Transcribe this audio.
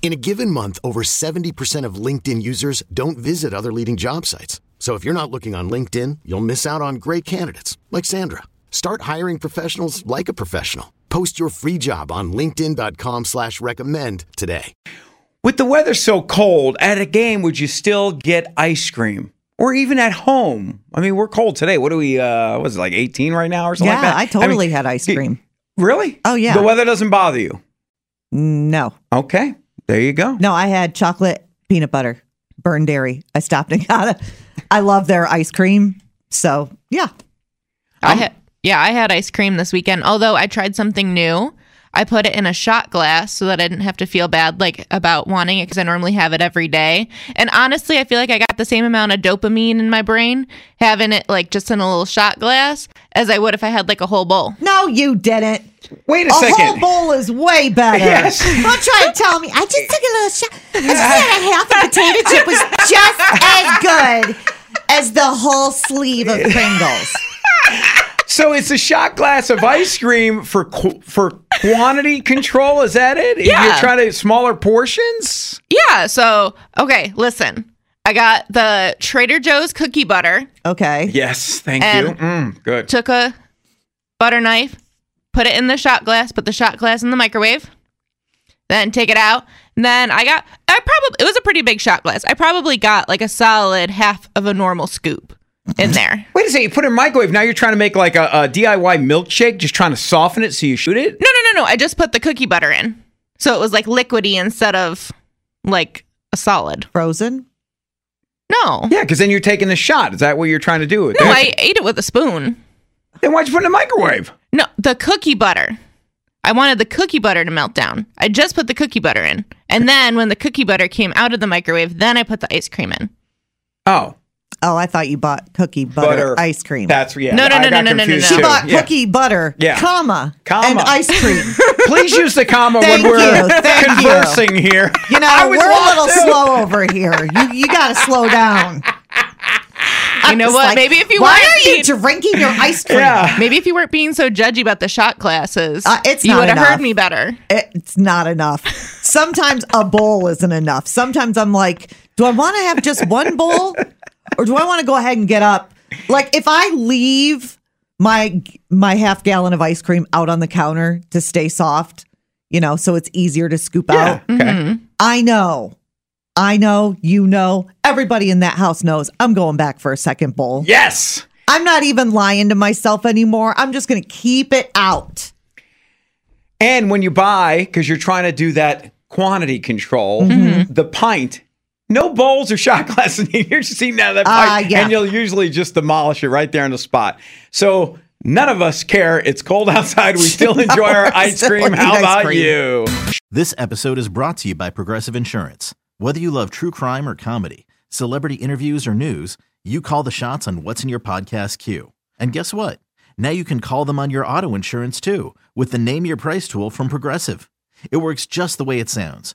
In a given month, over 70% of LinkedIn users don't visit other leading job sites. So if you're not looking on LinkedIn, you'll miss out on great candidates like Sandra. Start hiring professionals like a professional. Post your free job on LinkedIn.com slash recommend today. With the weather so cold, at a game, would you still get ice cream? Or even at home? I mean, we're cold today. What do we, uh, was it like 18 right now or something Yeah, like that? I totally mean, had ice cream. Really? Oh, yeah. The weather doesn't bother you? No, Okay. There you go. no, I had chocolate peanut butter, burned dairy. I stopped and got it. I love their ice cream. So, yeah. I had yeah, I had ice cream this weekend. Although I tried something new. I put it in a shot glass so that I didn't have to feel bad like about wanting it because I normally have it every day. And honestly, I feel like I got the same amount of dopamine in my brain having it like just in a little shot glass as I would if I had like a whole bowl. No, you didn't. Wait a, A second. whole bowl is way better. Yes. Don't try to tell me. I just took a little shot. I just had a half a potato chip was just as good as the whole sleeve of Pringles. So it's a shot glass of ice cream for for quantity control. Is that it? Yeah. You're trying to smaller portions. Yeah, so okay, listen. I got the Trader Joe's cookie butter, Okay. Yes, thank And- you. Mm, good. took a butter knife, put it in the shot glass, put the shot glass in the microwave, then take it out. And then I got I probably it was a pretty big shot glass. I probably got like a solid half of a normal scoop in there. Wait a second. You put it in a microwave. Now you're trying to make like a, a DIY milkshake, just trying to soften it so you shoot it. No, no, no, no. I just put the cookie butter in. So it was like liquidy instead of like a solid. Frozen. No. Yeah, because then you're taking the shot. Is that what you're trying to do? No, I ate it with a spoon. Then why'd you put it in the microwave? No, the cookie butter. I wanted the cookie butter to melt down. I just put the cookie butter in. And then when the cookie butter came out of the microwave, then I put the ice cream in. Oh, Oh, I thought you bought cookie butter, butter ice cream. That's yeah. No, no, I no, got no, no, no, confused no, she too. bought Yeah. cookie butter, Yeah. comma, Comma. and ice cream. Please use the comma Thank when we're you, thank you. conversing here. You know, I was we're a lost, little too. slow over here. You you got to slow down. You know It's what? like, maybe if you why weren't are you being- drinking your ice cream? Yeah. Maybe if you weren't being so judgy about the shot glasses, Uh, it's you not would have enough. heard me better. It's not enough. Sometimes a bowl isn't enough. Sometimes I'm like, do I want to have just one bowl, or do I want to go ahead and get up? Like if I leave my my half gallon of ice cream out on the counter to stay soft, you know, so it's easier to scoop Yeah. out. Okay. I know. I know, you know, everybody in that house knows I'm going back for a second bowl. Yes. I'm not even lying to myself anymore. I'm just going to keep it out. And when you buy, because you're trying to do that quantity control, Mm-hmm. the pint, no bowls or shot glasses. You're just eating out of that Ah, pint, yeah. and you'll usually just demolish it right there on the spot. So none of us care. It's cold outside. We still enjoy our ice cream. How ice about cream. you? This episode is brought to you by Progressive Insurance. Whether you love true crime or comedy, celebrity interviews or news, you call the shots on what's in your podcast queue. And guess what? Now you can call them on your auto insurance too with the Name Your Price tool from Progressive. It works just the way it sounds.